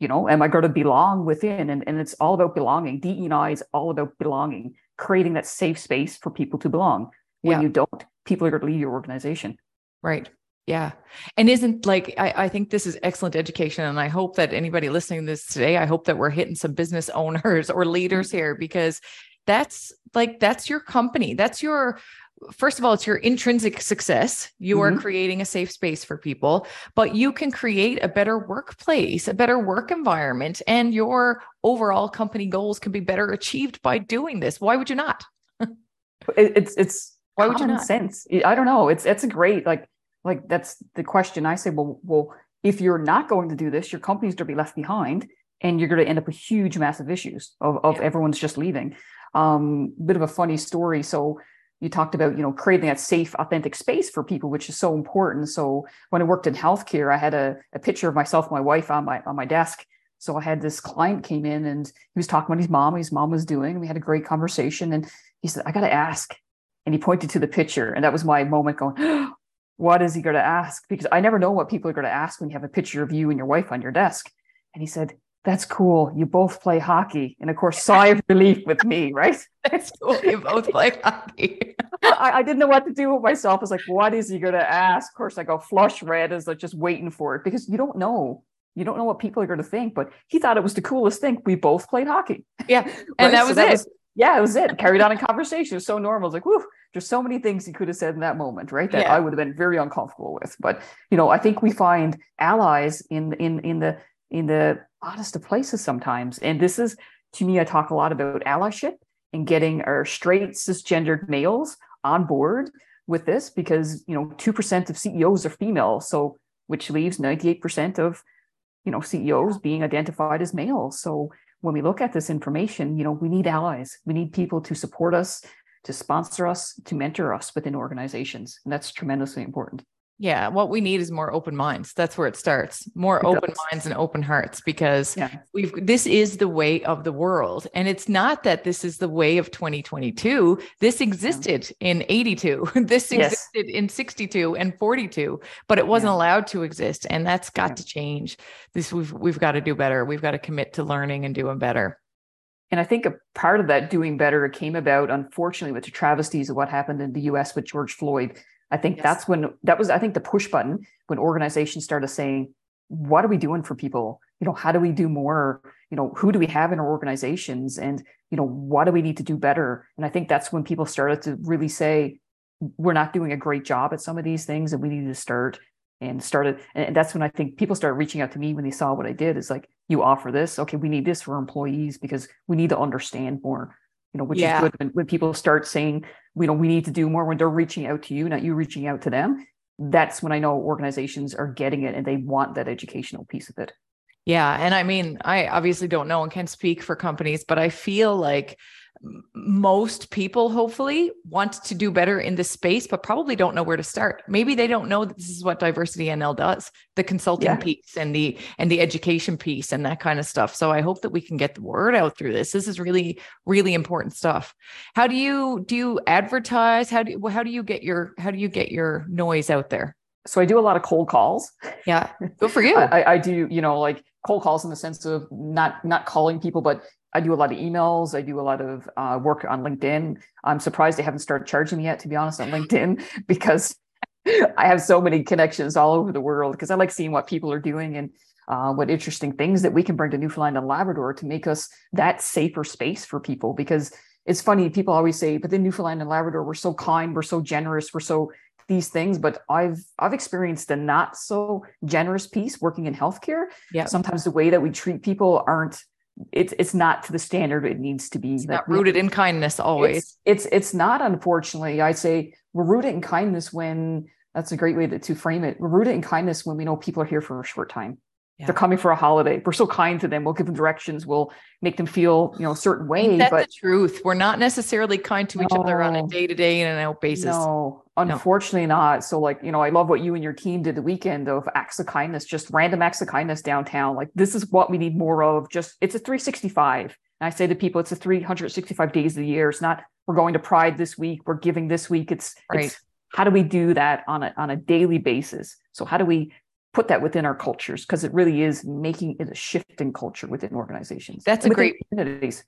you know am i going to belong within and, and it's all about belonging dei is all about belonging creating that safe space for people to belong when Yeah. you don't people are going to leave your organization Right. Yeah. And isn't like, I, I think this is excellent education. And I hope that anybody listening to this today, I hope that we're hitting some business owners or leaders here because that's like, that's your company. That's your, first of all, it's your intrinsic success. You are Mhm. creating a safe space for people, but you can create a better workplace, a better work environment, and your overall company goals can be better achieved by doing this. Why would you not? It- it's it's Why would you not? sense i don't know it's it's a great like like that's the question i say well well if you're not going to do this your company's going to be left behind and you're going to end up with huge massive issues of, of Yeah. everyone's just leaving. Um bit of a funny story. So you talked about you know creating that safe authentic space for people which is so important. So when i worked in healthcare i had a, a picture of myself and my wife on my on my desk. So i had this client came in and he was talking about his mom his mom was doing and we had a great conversation. And he said i got to ask and he pointed to the picture. And that was my moment going what is he going to ask because i never know what people are going to ask when you have a picture of you and your wife on your desk and he said that's cool you both play hockey and of course sigh of relief with me right That's cool. You both play hockey. I, I didn't know what to do with myself. I was like, what is he going to ask? Of course, I go flush red as like just waiting for it because you don't know. You don't know what people are going to think. But he thought it was the coolest thing. We both played hockey. Yeah. And that So was it. Yeah, it was it. Carried on in conversation. It was so normal. It's like, whew, there's so many things he could have said in that moment, right? That Yeah. I would have been very uncomfortable with. But you know, I think we find allies in in in the in the oddest of places sometimes. And this is to me, I talk a lot about allyship and getting our straight cisgendered males on board with this because you know, two percent of CEOs are female. So which leaves 98% of you know CEOs being identified as males. So when we look at this information, you know, we need allies. We need people to support us, to sponsor us, to mentor us within organizations. And that's tremendously important. Yeah, what we need is more open minds. That's where it starts. More It open does. minds and open hearts because Yeah. we've this is the way of the world. And it's not that this is the way of 2022. This existed in 82. This Yes. existed in 62 and 42, but it wasn't Yeah. allowed to exist. And that's got Yeah. to change. This we've we've got to do better. We've got to commit to learning and doing better. And I think a part of that doing better came about, unfortunately, with the travesties of what happened in the US with George Floyd. I think Yes. that's when that was, I think, the push button when organizations started saying, what are we doing for people? You know, how do we do more? You know, who do we have in our organizations? And, you know, what do we need to do better? And I think that's when people started to really say, we're not doing a great job at some of these things and we need to start and started and that's when i think people started reaching out to me when they saw what i did is like you offer this okay we need this for employees because we need to understand more you know which Yeah. is good when, when people start saying you know we need to do more when they're reaching out to you not you reaching out to them that's when i know organizations are getting it and they want that educational piece of it Yeah. And I mean, I obviously don't know and can't speak for companies, but I feel like most people hopefully want to do better in this space, but probably don't know where to start. Maybe they don't know that this is what diversity NL does, the consulting Yeah. piece and the and the education piece and that kind of stuff. So I hope that we can get the word out through this. This is really, really important stuff. How do you do you advertise? How do you, how do you get your how do you get your noise out there? so i do a lot of cold calls Yeah. Good for you. I- I do, you know, like cold calls in the sense of not not calling people, but I do a lot of emails. I do a lot of uh, work on LinkedIn. I'm surprised they haven't started charging me yet, to be honest, on LinkedIn, because I have so many connections all over the world. Because I like seeing what people are doing and uh, what interesting things that we can bring to Newfoundland and Labrador to make us that safer space for people. Because it's funny, people always say, but in Newfoundland and Labrador, we're so kind, we're so generous, we're so these things but i've i've experienced the not so generous piece working in healthcare Yeah. sometimes the way that we treat people aren't it's it's not to the standard it needs to be. It's Like, not rooted in kindness always. it's, it's it's not unfortunately. I'd say we're rooted in kindness when that's a great way to, to frame it. We're rooted in kindness when we know people are here for a short time Yeah. they're coming for a holiday we're so kind to them we'll give them directions we'll make them feel you know a certain way That's but the truth? We're not necessarily kind to each other on a day to day and an out basis. No, unfortunately not. So, like, you know, I love what you and your team did the weekend of acts of kindness, just random acts of kindness downtown. Like, this is what we need more of. Just it's a 365. And I say to people, it's a 365 days of the year. It's not we're going to Pride this week, we're giving this week. It's Right. it's how do we do that on a on a daily basis? So how do we put that within our cultures? Because it really is making it a shift in culture within organizations. That's a within great- communities.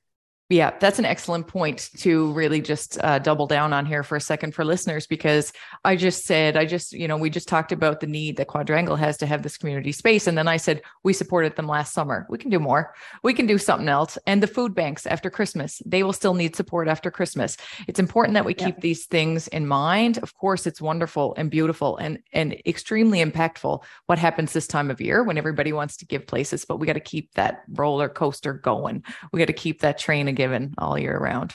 Yeah, that's an excellent point to really just uh, double down on here for a second for listeners, because I just said, I just, you know, we just talked about the need that Quadrangle has to have this community space. And then I said, we supported them last summer. We can do more. We can do something else. And the food banks after Christmas, they will still need support after Christmas. It's important that we Yeah. keep these things in mind. Of course, it's wonderful and beautiful and, and extremely impactful what happens this time of year when everybody wants to give places, but we got to keep that roller coaster going. We got to keep that train given all year round.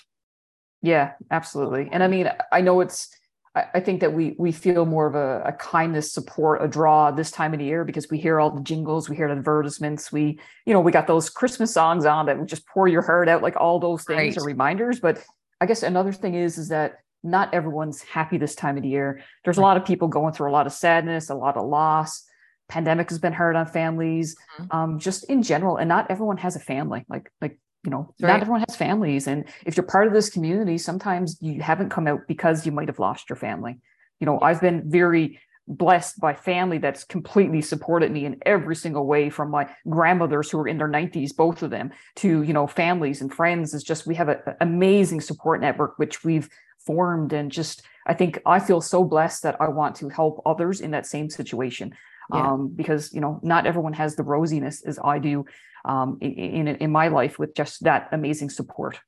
Yeah, absolutely. And I mean, I know it's, I, think that we we feel more of a, a kindness, support, a draw this time of the year because we hear all the jingles, we hear the advertisements, we, you know, we got those Christmas songs on that just pour your heart out, like all those things Right. are reminders. But I guess another thing is, is that not everyone's happy this time of the year. There's a lot of people going through a lot of sadness, a lot of loss. Pandemic has been hard on families, Mhm. um, just in general, and not everyone has a family. Like, like you know, Right. not everyone has families. And if you're part of this community, sometimes you haven't come out because you might have lost your family. You know, I've been very blessed by family that's completely supported me in every single way from my grandmothers who are in their 90s both of them to you know families and friends is just we have an amazing support network which we've formed and just i think i feel so blessed that i want to help others in that same situation Yeah. um, because you know not everyone has the rosiness as i do um, in, in in my life with just that amazing support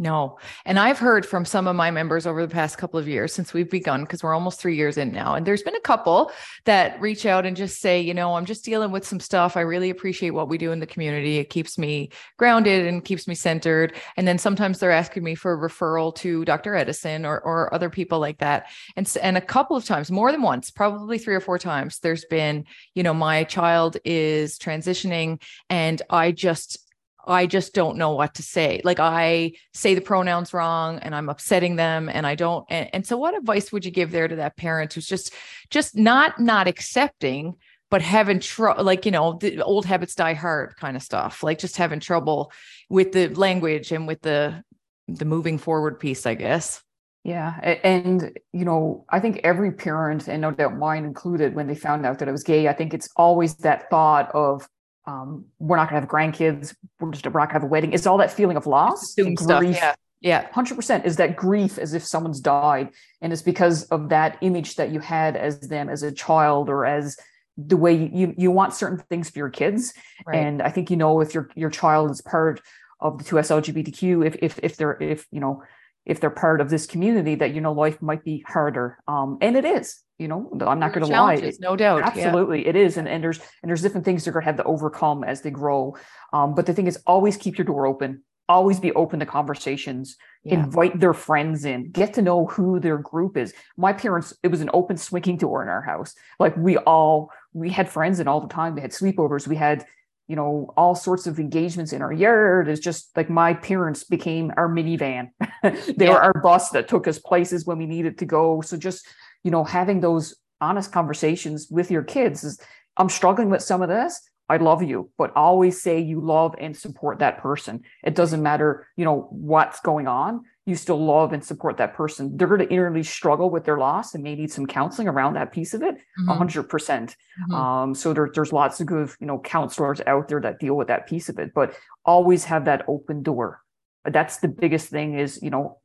No. And I've heard from some of my members over the past couple of years since we've begun, because we're almost three years in now. And there's been a couple that reach out and just say, you know, I'm just dealing with some stuff. I really appreciate what we do in the community. It keeps me grounded and keeps me centered. And then sometimes they're asking me for a referral to Dr. Edison or, or other people like that. And, and a couple of times, more than once, probably three or four times, there's been, you know, my child is transitioning and I just I just don't know what to say. Like I say the pronouns wrong and I'm upsetting them and I don't and, and so what advice would you give there to that parent who's just just not not accepting but having trouble like you know the old habits die hard kind of stuff like just having trouble with the language and with the the moving forward piece i guess Yeah. And, you know, I think every parent, and no doubt mine included, when they found out that I was gay, I think it's always that thought of, um, we're not going to have grandkids. We're just, we're not going to have a wedding. It's all that feeling of loss. and stuff grief. yeah yeah 100% is that grief as if someone's died. And it's because of that image that you had as them as a child or as the way you, you want certain things for your kids. right And I think, you know, if your, your child is part of the 2S LGBTQ, if, if, if they're, if, you know, if they're part of this community that, you know, life might be harder. Um, and it is, you know, I'm not going to lie. It- no doubt yeah. Absolutely, it is, and and there's and there's different things they're going to have to overcome as they grow. Um, but the thing is, always keep your door open. Always be open to conversations. Yeah. Invite their friends in. Get to know who their group is. My parents, it was an open swinging door in our house. Like we all, we had friends in all the time. We had sleepovers. We had, you know, all sorts of engagements in our yard. It's just like my parents became our minivan. they Yeah. were our bus that took us places when we needed to go. So just you know, having those honest conversations with your kids is I'm struggling with some of this. I love you, but always say you love and support that person. It doesn't matter, you know, what's going on. You still love and support that person. They're going to innerly struggle with their loss and may need some counseling around that piece of it. Mhm, hundred percent. mhm. Um, so there, there's lots of good, you know, counselors out there that deal with that piece of it, but always have that open door. That's the biggest thing is, you know,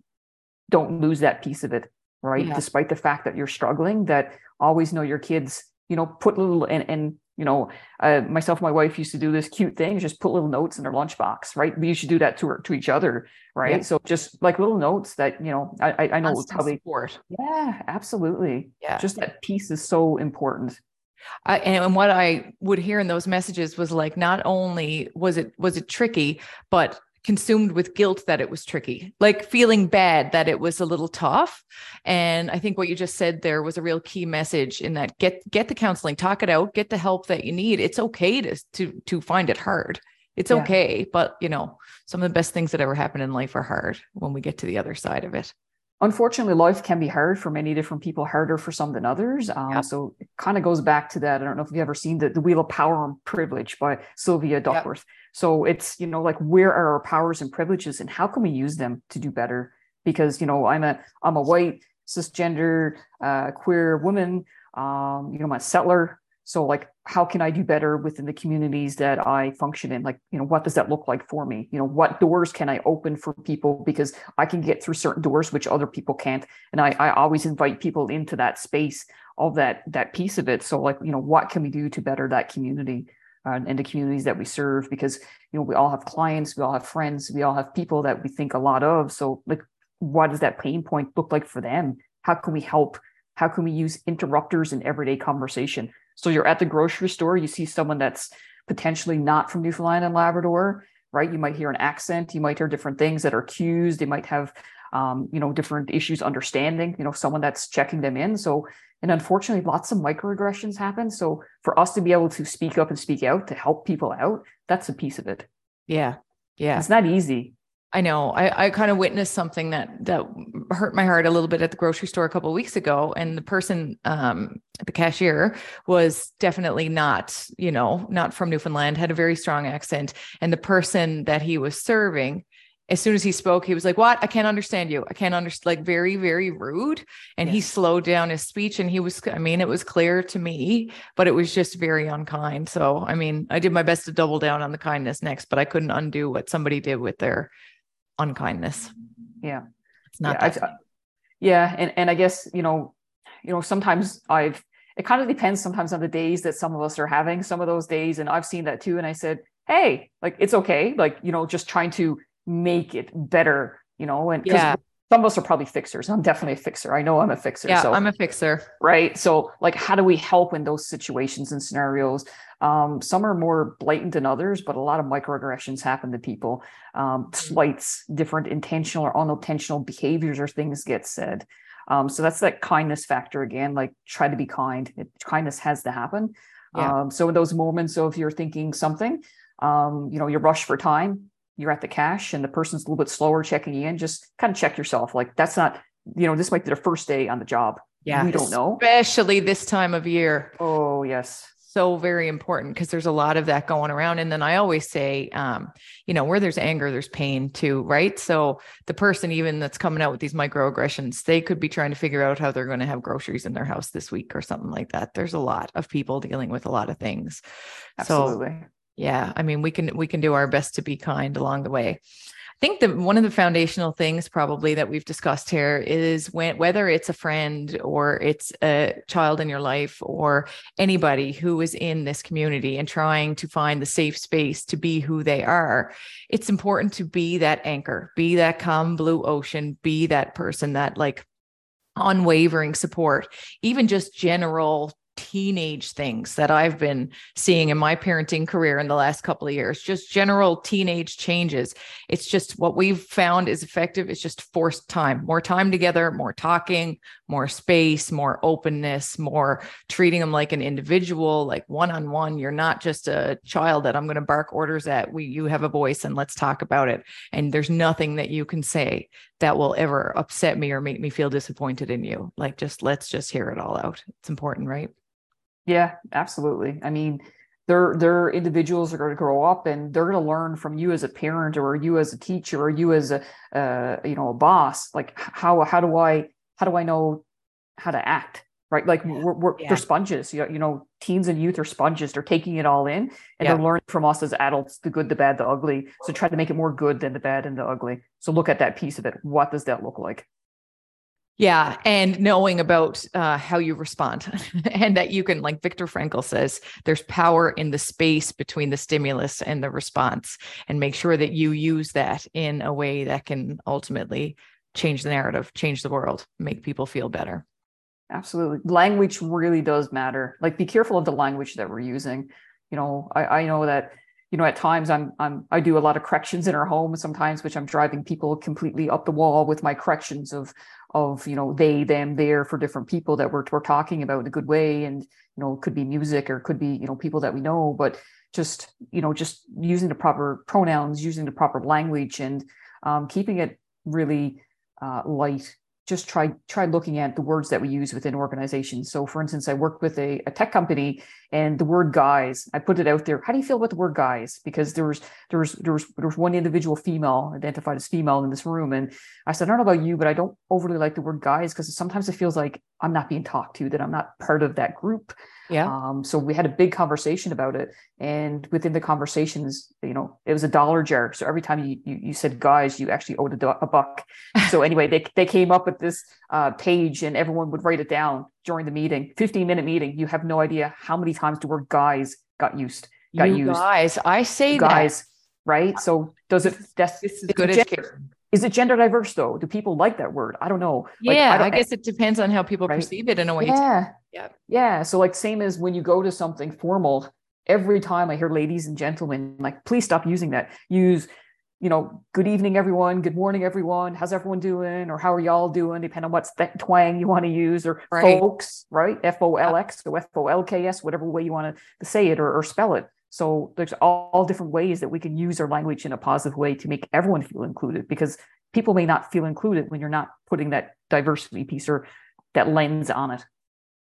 don't lose that piece of it, right? Yeah. Despite the fact that you're struggling, that always know your kids, you know, put little and and you know, uh, myself and my wife used to do this cute thing, just put little notes in their lunchbox, right? We used to do that to her, to each other, right? Yeah. So just like little notes that you know, I I, know it would Constant probably, support yeah, absolutely. yeah Just that piece is so important. I, and what I would hear in those messages was like, not only was it was it tricky, but consumed with guilt that it was tricky, like feeling bad that it was a little tough. And I think what you just said there was a real key message in that get get the counseling, talk it out, get the help that you need. It's okay to to to find it hard. It's Yeah. okay, but you know, some of the best things that ever happen in life are hard when we get to the other side of it. Unfortunately life can be hard for many different people harder for some than others. Um, so it kind of goes back to that. I don't know if you've ever seen the, the wheel of power and privilege by sylvia duckworth. So it's you know like where are our powers and privileges and how can we use them to do better? Because you know i'm a i'm a white cisgender uh, queer woman. Um, you know i'm a settler so like how can i do better within the communities that i function in? Like you know what does that look like for me? You know what doors can i open for people? Because i can get through certain doors which other people can't. And i, I always invite people into that space of that that piece of it. So like you know what can we do to better that community uh, and the communities that we serve? Because you know we all have clients we all have friends we all have people that we think a lot of. So like what does that pain point look like for them? How can we help? How can we use interrupters in everyday conversation so you're at the grocery store, you see someone that's potentially not from Newfoundland and Labrador, right? You might hear an accent, you might hear different things that are cues. They might have, um, you know, different issues understanding, you know, someone that's checking them in. So, and unfortunately, lots of microaggressions happen. So for us to be able to speak up and speak out to help people out, that's a piece of it. Yeah. Yeah. It's not easy. I know. I, I kind of witnessed something that that hurt my heart a little bit at the grocery store a couple of weeks ago, and the person, um, the cashier, was definitely not, you know, not from Newfoundland, had a very strong accent, and the person that he was serving. As soon as he spoke, he was like, "What? I can't understand you. I can't understand." Like very, very rude. And he slowed down his speech, and he was. I mean, it was clear to me, but it was just very unkind. So, I mean, I did my best to double down on the kindness next, but I couldn't undo what somebody did with their unkindness. Yeah. It's not yeah, that. I've, Yeah, and and I guess you know, you know, sometimes I've it kind of depends sometimes on the days that some of us are having some of those days, and I've seen that too. And I said, hey, like it's okay, like you know, just trying to make it better, you know, and Yeah. Some of us are probably fixers. I'm definitely a fixer. I know I'm a fixer. Yeah, so I'm a fixer. right so like how do we help in those situations and scenarios um, some are more blatant than others but a lot of microaggressions happen to people um, slights different intentional or unintentional behaviors or things get said um, so that's that kindness factor again like try to be kind it, kindness has to happen Yeah. um, so in those moments so if you're thinking something um, you know you rush for time you're at the cash and the person's a little bit slower checking in just kind of check yourself like that's not you know this might be their first day on the job Yeah. we don't know. Especially this time of year. Oh, yes. so very important because there's a lot of that going around and then i always say um, you know where there's anger there's pain too right so the person even that's coming out with these microaggressions they could be trying to figure out how they're going to have groceries in their house this week or something like that there's a lot of people dealing with a lot of things so Absolutely. Yeah i mean we can we can do our best to be kind along the way. I think that one of the foundational things probably that we've discussed here is when whether it's a friend or it's a child in your life or anybody who is in this community and trying to find the safe space to be who they are, it's important to be that anchor, be that calm blue ocean, be that person that like unwavering support, even just general teenage things that I've been seeing in my parenting career in the last couple of years, just general teenage changes. It's just what we've found is effective. It's just forced time, more time together, more talking, more space, more openness, more treating them like an individual, like one on one. You're not just a child that I'm going to bark orders at. We, you have a voice and let's talk about it. And there's nothing that you can say that will ever upset me or make me feel disappointed in you. Like, just let's just hear it all out. It's important, right? Yeah, absolutely. I mean, they're they're individuals are going to grow up and they're going to learn from you as a parent or you as a teacher or you as a uh, you know a boss. Like how how do I how do I know how to act? Right, like we're, we're Yeah. they're sponges. You know, you know, teens and youth are sponges. They're taking it all in, and Yeah. they're learning from us as adults the good, the bad, the ugly. So try to make it more good than the bad and the ugly. So look at that piece of it. What does that look like? Yeah. And knowing about uh, how you respond and that you can, like Viktor Frankl says, there's power in the space between the stimulus and the response, and make sure that you use that in a way that can ultimately change the narrative, change the world, make people feel better. Absolutely. Language really does matter. Like be careful of the language that we're using. You know, I, I know that, you know, at times I'm I'm I do a lot of corrections in our home sometimes, which I'm driving people completely up the wall with my corrections of of, you know, they, them, there for different people that we're we're talking about in a good way. And, you know, it could be music or could be, you know, people that we know, but just, you know, just using the proper pronouns, using the proper language and um, keeping it really uh, light just try try looking at the words that we use within organizations. So, for instance, I worked with a, a tech company, and the word "guys," I put it out there. How do you feel about the word "guys"? Because there was there was there was there was one individual female identified as female in this room, and I said, I don't know about you, but I don't overly like the word "guys" because sometimes it feels like I'm not being talked to, that I'm not part of that group. Yeah. Um, so we had a big conversation about it, and within the conversations, you know, it was a dollar jar. So every time you you, you said "guys," you actually owed a, do- a buck. So anyway, they they came up with this uh, page, and everyone would write it down during the meeting. Fifteen minute meeting. You have no idea how many times the word "guys" got used. Got you used. guys, I say that. Guys, right? So does it? That's This is good education. Is it gender diverse though? Do people like that word? I don't know. Like, Yeah, I, don't- guess it depends on how people Right. perceive it in a way. yeah. Yeah. Yeah. So like same as when you go to something formal, every time I hear ladies and gentlemen, like, please stop using that. Use, you know, good evening, everyone, good morning, everyone. How's everyone doing? Or how are y'all doing? Depending on what twang you want to use, or Right. folks, right? F O L uh, X or F O L K S, whatever way you want to say it or, or spell it. So there's all, all different ways that we can use our language in a positive way to make everyone feel included because people may not feel included when you're not putting that diversity piece or that lens on it.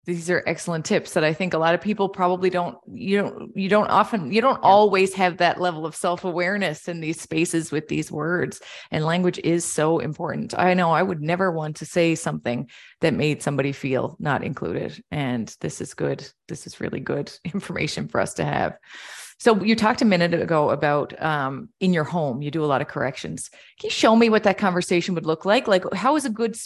These are excellent tips that I think a lot of people probably don't you don't you don't often you don't always have that level of self-awareness in these spaces with these words and language is so important. I know I would never want to say something that made somebody feel not included and this is good. This is really good information for us to have. So you talked a minute ago about um, in your home, you do a lot of corrections. Can you show me what that conversation would look like? Like, how is a good,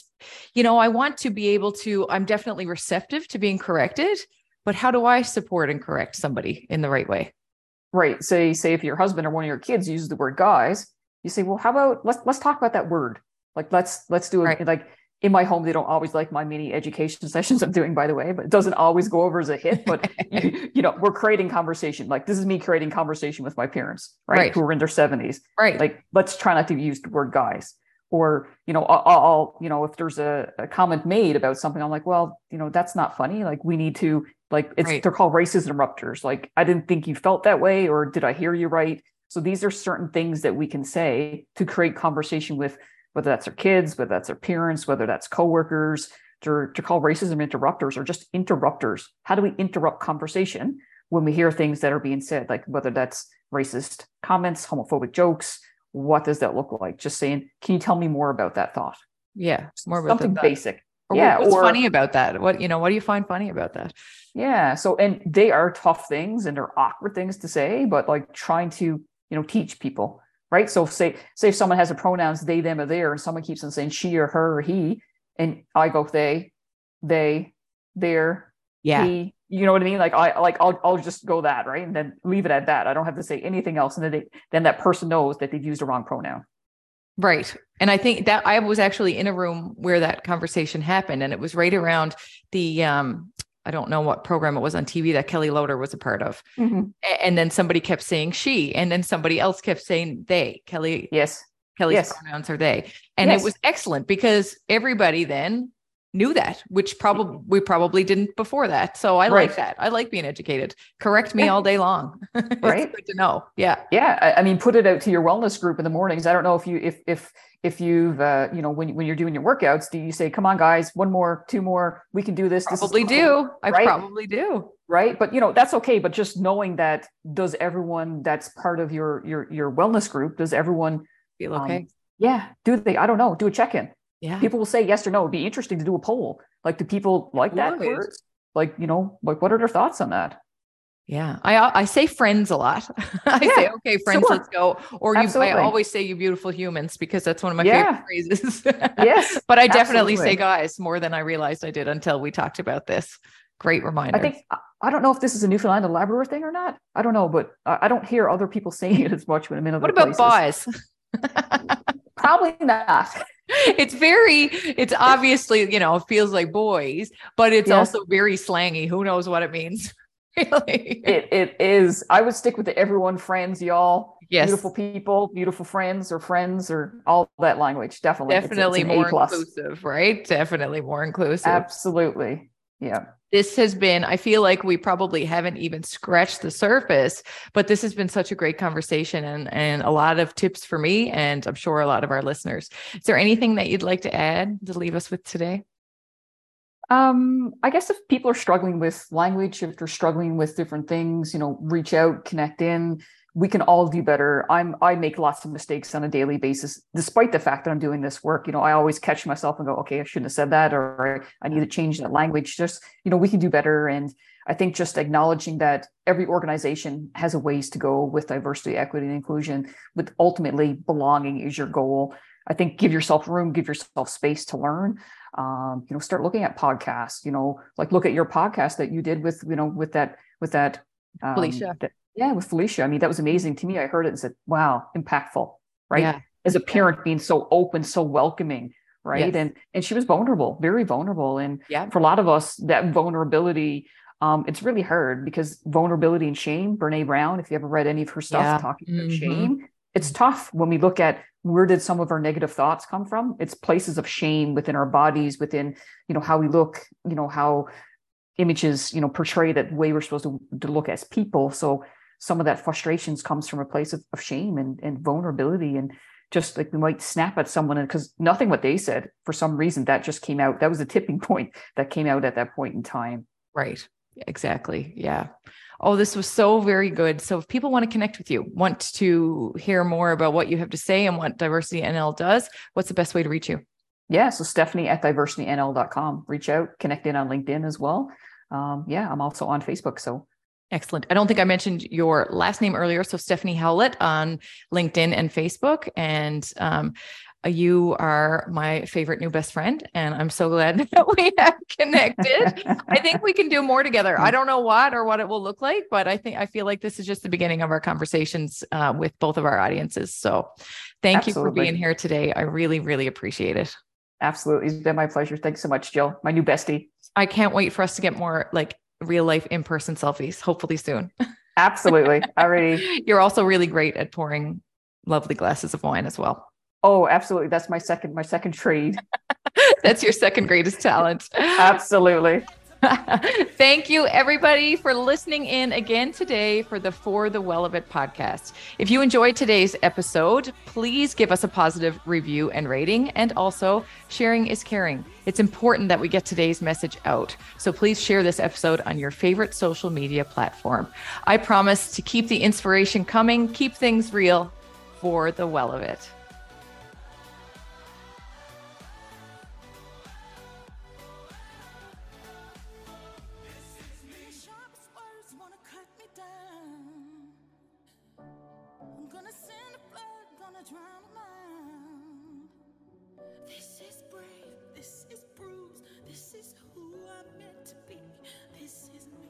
you know, I want to be able to, I'm definitely receptive to being corrected, but how do I support and correct somebody in the right way? Right. Say, say if your husband or one of your kids uses the word guys, you say, well, how about let's let's talk about that word. Like let's let's do it Right. like in my home, they don't always like my mini education sessions I'm doing, by the way, but it doesn't always go over as a hit. But you know, we're creating conversation. Like this is me creating conversation with my parents, right? Right. Who are in their 70s. right. Like let's try not to use the word guys. Or, you know, I'll, I'll you know, if there's a, a comment made about something, I'm like, well, you know, that's not funny. Like we need to like it's Right. they're called racism interrupters. Like I didn't think you felt that way, or did I hear you right? So these are certain things that we can say to create conversation with whether that's their kids, whether that's their parents, whether that's coworkers, to, to call racism interrupters or just interrupters. How do we interrupt conversation when we hear things that are being said, like whether that's racist comments, homophobic jokes? What does that look like? Just saying, can you tell me more about that thought? yeah. More about Something basic. Or yeah, What's or- funny about that? What, you know, what do you find funny about that? Yeah. So, and they are tough things and they're awkward things to say, but like trying to, you know, teach people, right? So, say, say if someone has a pronouns they, them, or there, and someone keeps on saying she or her or he, and I go they, they, there, Yeah. he, you know what I mean? Like I, like I'll, I'll just go that, right, and then leave it at that. I don't have to say anything else, and then they, then that person knows that they've used the wrong pronoun. Right. And I think that I was actually in a room where that conversation happened and it was right around the um I don't know what program it was on TV that Kelly Loader was a part of. Mm-hmm. A- And then somebody kept saying she and then somebody else kept saying they. Kelly Yes. Kelly's Yes. pronouns are they. And Yes. it was excellent because everybody then knew that, which probably we probably didn't before that. So I like that. I like being educated. Correct me Yeah. all day long. Right. good to know. Yeah. Yeah, I, I mean, put it out to your wellness group in the mornings. I don't know if you if if if you've uh, you know when when you're doing your workouts, do you say, "Come on, guys, one more, two more, we can do this"? this Probably possible," do. I probably do. right? But you know that's okay. But just knowing that, does everyone that's part of your your your wellness group? Does everyone? Feel um, okay. yeah. Do they? I don't know. Do a check in. yeah. People will say yes or no. It'd be interesting to do a poll. Like, do people like that Like, you know, like what are their thoughts on that? Yeah, I uh, I say friends a lot. I say, okay, friends, sure. let's go. Or you, I always say, you beautiful humans, because that's one of my Yeah. favorite phrases. Yes, but I definitely say guys more than I realized I did until we talked about this. Great reminder. I think I- I don't know if this is a Newfoundland and Labrador thing or not. I don't know, but I don't hear other people saying it as much when I'm in other what about places. boys? Probably not. it's very, it's obviously, you know, it feels like boys, but it's Yeah. also very slangy. Who knows what it means? really? It it is. I would stick with the everyone, friends, y'all, yes. beautiful people, beautiful friends, or friends, or all that language. Definitely, It's- it's Definitely A more inclusive, right? Definitely more inclusive. Absolutely, yeah. this has been i feel like we probably haven't even scratched the surface but this has been such a great conversation and and a lot of tips for me and i'm sure a lot of our listeners is there anything that you'd like to add to leave us with today Um, I guess if people are struggling with language, if they're struggling with different things, you know, reach out, connect in. We can all do better. I'm I make lots of mistakes on a daily basis, despite the fact that I'm doing this work. You know, I always catch myself and go, okay, I shouldn't have said that, or I need to change that language. Just, you know, we can do better. And I think just acknowledging that every organization has a ways to go with diversity, equity, and inclusion, with ultimately belonging is your goal. I think give yourself room, give yourself space to learn um, you know start looking at podcasts you know like look at your podcast that you did with you know with that with that um, Felicia. that- yeah with felicia i mean that was amazing to me i heard it and said wow impactful right yeah as a parent being so open so welcoming right Yes. and and she was vulnerable very vulnerable and yeah for a lot of us that vulnerability um, it's really hard because vulnerability and shame brene brown if you ever read any of her stuff Yeah. talking about Mhm. shame it's tough when we look at where did some of our negative thoughts come from? It's places of shame within our bodies within you know how we look you know how images you know portray that way we're supposed to, to look as people. So some of that frustrations comes from a place of, of shame and, and vulnerability and just like we might snap at someone because nothing what they said for some reason that just came out. That was a tipping point that came out at that point in time. Right. Exactly. Yeah oh this was so very good so if people want to connect with you want to hear more about what you have to say and what diversity nl does what's the best way to reach you yeah so stephanie at diversitynl.com reach out connect in on linkedin as well um, yeah i'm also on facebook so Excellent. I don't think I mentioned your last name earlier. So Stephanie Howlett on LinkedIn and Facebook. And um, you are my favorite new best friend. And I'm so glad that we have connected. I think we can do more together. I don't know what or what it will look like, but I think I feel like this is just the beginning of our conversations uh, with both of our audiences. So thank Absolutely. you for being here today. I really, really appreciate it. Absolutely. It's been my pleasure. Thanks so much, Jill, my new bestie. I can't wait for us to get more like real life in person selfies, hopefully soon. Absolutely. Already. You're also really great at pouring lovely glasses of wine as well. Oh, absolutely. That's my second my second trade. That's your second greatest talent. Absolutely. Thank you, everybody, for listening in again today for the For the Well of It podcast. If you enjoyed today's episode, please give us a positive review and rating. And also, sharing is caring. It's important that we get today's message out. So please share this episode on your favorite social media platform. I promise to keep the inspiration coming, keep things real for the well of it.